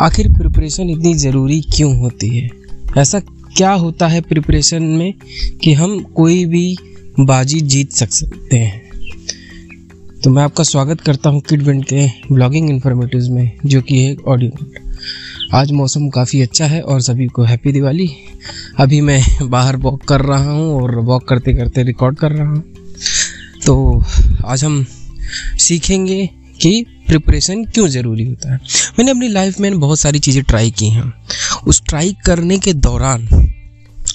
आखिर प्रिपरेशन इतनी ज़रूरी क्यों होती है? ऐसा क्या होता है प्रिपरेशन में कि हम कोई भी बाजी जीत सक, सकते हैं? तो मैं आपका स्वागत करता हूँ किड विंड के ब्लॉगिंग इन्फॉर्मेटिव में, जो कि है ऑडियो आज मौसम काफ़ी अच्छा है और सभी को हैप्पी दिवाली। अभी मैं बाहर वॉक कर रहा हूँ और वॉक करते करते रिकॉर्ड कर रहा हूँ। तो आज हम सीखेंगे कि प्रिपरेशन क्यों ज़रूरी होता है? मैंने अपनी लाइफ में बहुत सारी चीज़ें ट्राई की हैं। उस ट्राई करने के दौरान,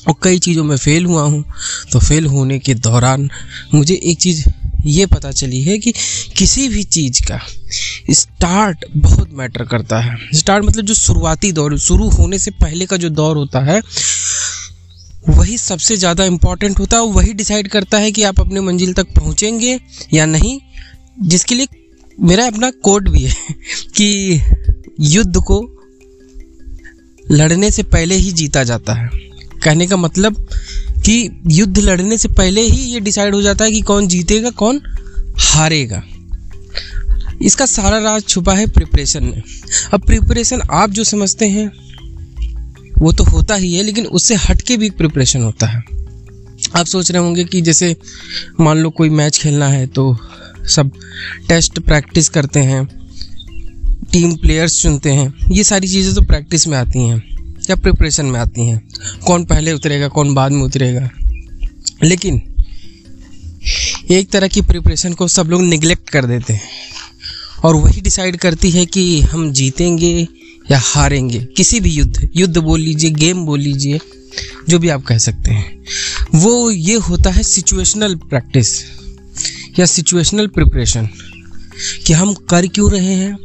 और कई चीज़ों में फ़ेल हुआ हूँ तो फेल होने के दौरान मुझे एक चीज़ ये पता चली है कि किसी भी चीज़ का स्टार्ट बहुत मैटर करता है। स्टार्ट मतलब जो शुरुआती दौर, शुरू होने से पहले का जो दौर होता है, वही सबसे ज़्यादा इंपॉर्टेंट होता है वही डिसाइड करता है कि आप अपने मंजिल तक पहुँचेंगे या नहीं, जिसके लिए मेरा अपना कोड भी है कि युद्ध को लड़ने से पहले ही जीता जाता है। कहने का मतलब कि युद्ध लड़ने से पहले ही ये डिसाइड हो जाता है कि कौन जीतेगा, कौन हारेगा। इसका सारा राज छुपा है प्रिपरेशन में। अब प्रिपरेशन आप जो समझते हैं, वो तो होता ही है, लेकिन उससे हट के भी प्रिपरेशन होता है। आप सोच रहे होंगे कि जैसे मान लो कोई मैच खेलना है तो सब टेस्ट प्रैक्टिस करते हैं टीम प्लेयर्स चुनते हैं, ये सारी चीज़ें तो प्रैक्टिस में आती हैं, या प्रिपरेशन में आती हैं। कौन पहले उतरेगा, कौन बाद में उतरेगा। लेकिन, एक तरह की प्रिपरेशन को सब लोग निगलेक्ट कर देते हैं। और वही डिसाइड करती है कि हम जीतेंगे या हारेंगे। किसी भी युद्ध युद्ध बोल लीजिए गेम बोल लीजिए, जो भी आप कह सकते हैं। वो ये होता है सिचुएशनल प्रैक्टिस या सिचुएशनल प्रिपरेशन कि हम कर क्यों रहे हैं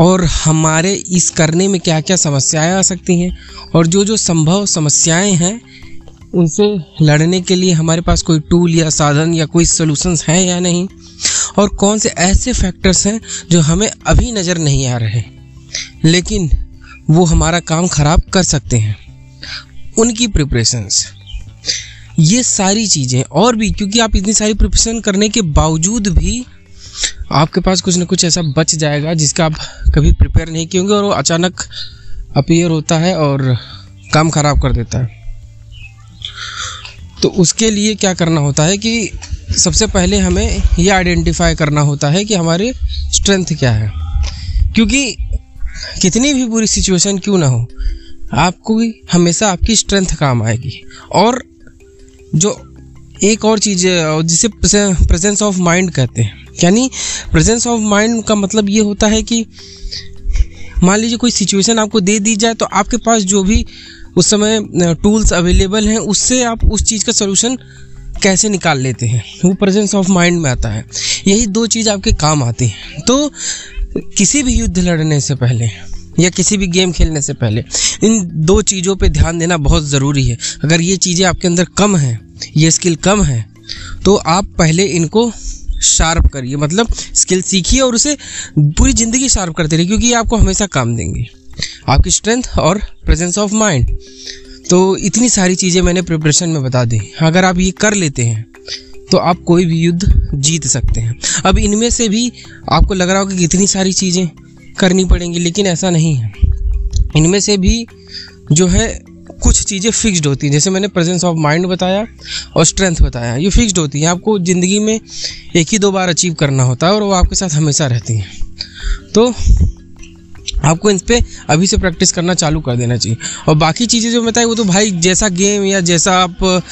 और हमारे इस करने में क्या क्या समस्याएँ आ सकती हैं और जो जो संभव समस्याएँ हैं, उनसे लड़ने के लिए हमारे पास कोई टूल या साधन या कोई सोल्यूशंस हैं या नहीं? और कौन से ऐसे फैक्टर्स हैं जो हमें अभी नज़र नहीं आ रहे? लेकिन वो हमारा काम ख़राब कर सकते हैं। उनकी प्रिपरेशंस ये सारी चीज़ें और भी, क्योंकि आप इतनी सारी प्रिपरेशन करने के बावजूद भी आपके पास कुछ ना कुछ ऐसा बच जाएगा जिसका आप कभी प्रिपेयर नहीं किए होंगे और वो अचानक अपीयर होता है और काम ख़राब कर देता है। तो उसके लिए क्या करना होता है कि सबसे पहले हमें ये आइडेंटिफाई करना होता है कि हमारे स्ट्रेंथ क्या है। क्योंकि कितनी भी बुरी सिचुएशन क्यों ना हो, आपको हमेशा आपकी स्ट्रेंथ काम आएगी। और जो एक और चीज़ है जिसे प्रेजेंस ऑफ़ माइंड कहते हैं। यानी प्रेजेंस ऑफ़ माइंड का मतलब ये होता है कि मान लीजिए कोई सिचुएशन आपको दे दी जाए तो आपके पास जो भी उस समय टूल्स अवेलेबल हैं, उससे आप उस चीज़ का सोल्यूशन कैसे निकाल लेते हैं? वो प्रेजेंस ऑफ़ माइंड में आता है। यही दो चीज़ आपके काम आती हैं। तो किसी भी युद्ध लड़ने से पहले या किसी भी गेम खेलने से पहले, इन दो चीज़ों पे ध्यान देना बहुत ज़रूरी है। अगर ये चीज़ें आपके अंदर कम हैं, ये स्किल कम है तो आप पहले इनको शार्प करिए। मतलब स्किल सीखिए और उसे पूरी ज़िंदगी शार्प करते रहिए, क्योंकि ये आपको हमेशा काम देंगे। आपकी स्ट्रेंथ और प्रेजेंस ऑफ़ माइंड। तो इतनी सारी चीज़ें मैंने प्रिपरेशन में बता दी। अगर आप ये कर लेते हैं तो आप कोई भी युद्ध जीत सकते हैं। अब इनमें से भी आपको लग रहा होगा कि इतनी सारी चीज़ें करनी पड़ेंगी, लेकिन ऐसा नहीं है। इनमें से भी जो है, कुछ चीज़ें फिक्स्ड होती हैं। जैसे मैंने प्रेजेंस ऑफ़ माइंड बताया और स्ट्रेंथ बताया, ये फिक्स्ड होती हैं। आपको ज़िंदगी में एक ही दो बार अचीव करना होता है और वो आपके साथ हमेशा रहती हैं। तो आपको इन पर अभी से प्रैक्टिस करना चालू कर देना चाहिए। और बाकी चीज़ें जो बताई, वो तो भाई जैसा गेम या जैसा आप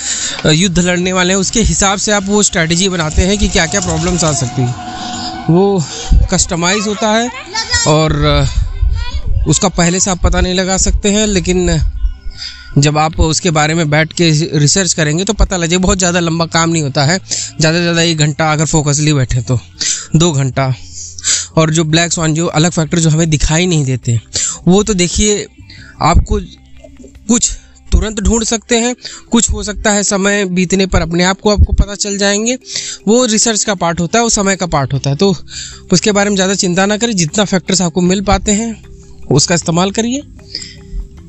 युद्ध लड़ने वाले हैं, उसके हिसाब से आप वो स्ट्रैटेजी बनाते हैं कि क्या क्या प्रॉब्लम्स आ सकती हैं। वो कस्टमाइज होता है और उसका पहले से आप पता नहीं लगा सकते हैं, लेकिन, जब आप उसके बारे में बैठ के रिसर्च करेंगे तो पता लगे, बहुत ज़्यादा लंबा काम नहीं होता है। ज़्यादा से ज़्यादा एक घंटा अगर फोकसली बैठे तो दो घंटा। और जो ब्लैक स्वान जो अलग फैक्टर जो हमें दिखाई नहीं देते, वो तो देखिए, आपको कुछ तुरंत ढूंढ सकते हैं। कुछ हो सकता है समय बीतने पर अपने आप को आपको पता चल जाएँगे। वो रिसर्च का पार्ट होता है, वो समय का पार्ट होता है। तो उसके बारे में ज़्यादा चिंता ना करें, जितना फैक्टर्स आपको मिल पाते हैं, उसका इस्तेमाल करिए।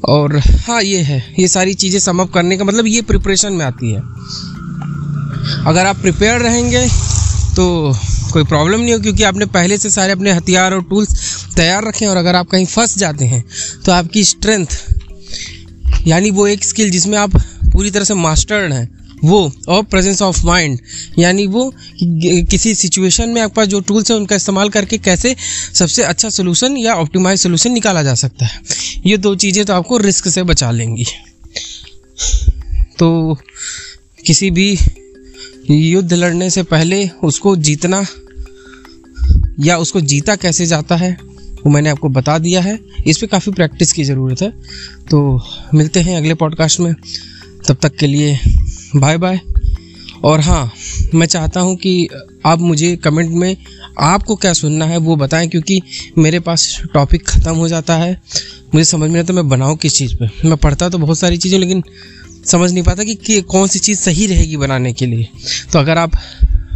और हाँ ये है, ये सारी चीज़ें समअप करने का मतलब ये प्रिपरेशन में आती है। अगर आप प्रिपेयर रहेंगे तो कोई प्रॉब्लम नहीं हो क्योंकि आपने पहले से सारे अपने हथियार और टूल्स तैयार रखे और अगर आप कहीं फंस जाते हैं तो आपकी स्ट्रेंथ यानी वो एक स्किल जिसमें आप पूरी तरह से मास्टर्ड हैं, वो, और प्रेजेंस ऑफ़ माइंड यानी वो किसी सिचुएशन में आपके पास जो टूल्स हैं, उनका इस्तेमाल करके कैसे सबसे अच्छा सोल्यूशन या ऑप्टिमाइज सोल्यूशन निकाला जा सकता है। ये दो चीज़ें तो आपको रिस्क से बचा लेंगी। तो किसी भी युद्ध लड़ने से पहले उसको जीतना या उसको जीता कैसे जाता है वो मैंने आपको बता दिया है। इस पर काफ़ी प्रैक्टिस की ज़रूरत है। तो मिलते हैं अगले पॉडकास्ट में। तब तक के लिए बाय बाय और हाँ मैं चाहता हूँ कि आप मुझे कमेंट में आपको क्या सुनना है वो बताएँ क्योंकि मेरे पास टॉपिक ख़त्म हो जाता है। मुझे समझ में नहीं आता मैं बनाऊँ किस चीज़ पे। मैं पढ़ता तो बहुत सारी चीज़ें लेकिन समझ नहीं पाता कि, कि कौन सी चीज़ सही रहेगी बनाने के लिए। तो अगर आप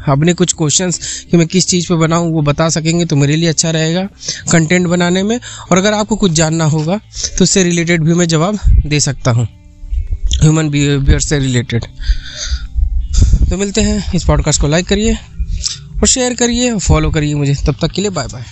अपने कुछ क्वेश्चंस कि मैं किस चीज़ पे बनाऊँ, वो बता सकेंगे तो मेरे लिए अच्छा रहेगा कंटेंट बनाने में। और अगर आपको कुछ जानना होगा तो उससे रिलेटेड भी मैं जवाब दे सकता हूँ। ह्यूमन बिहेवियर से रिलेटेड तो मिलते हैं इस पॉडकास्ट को लाइक करिए और शेयर करिए फॉलो करिए मुझे। तब तक के लिए बाय बाय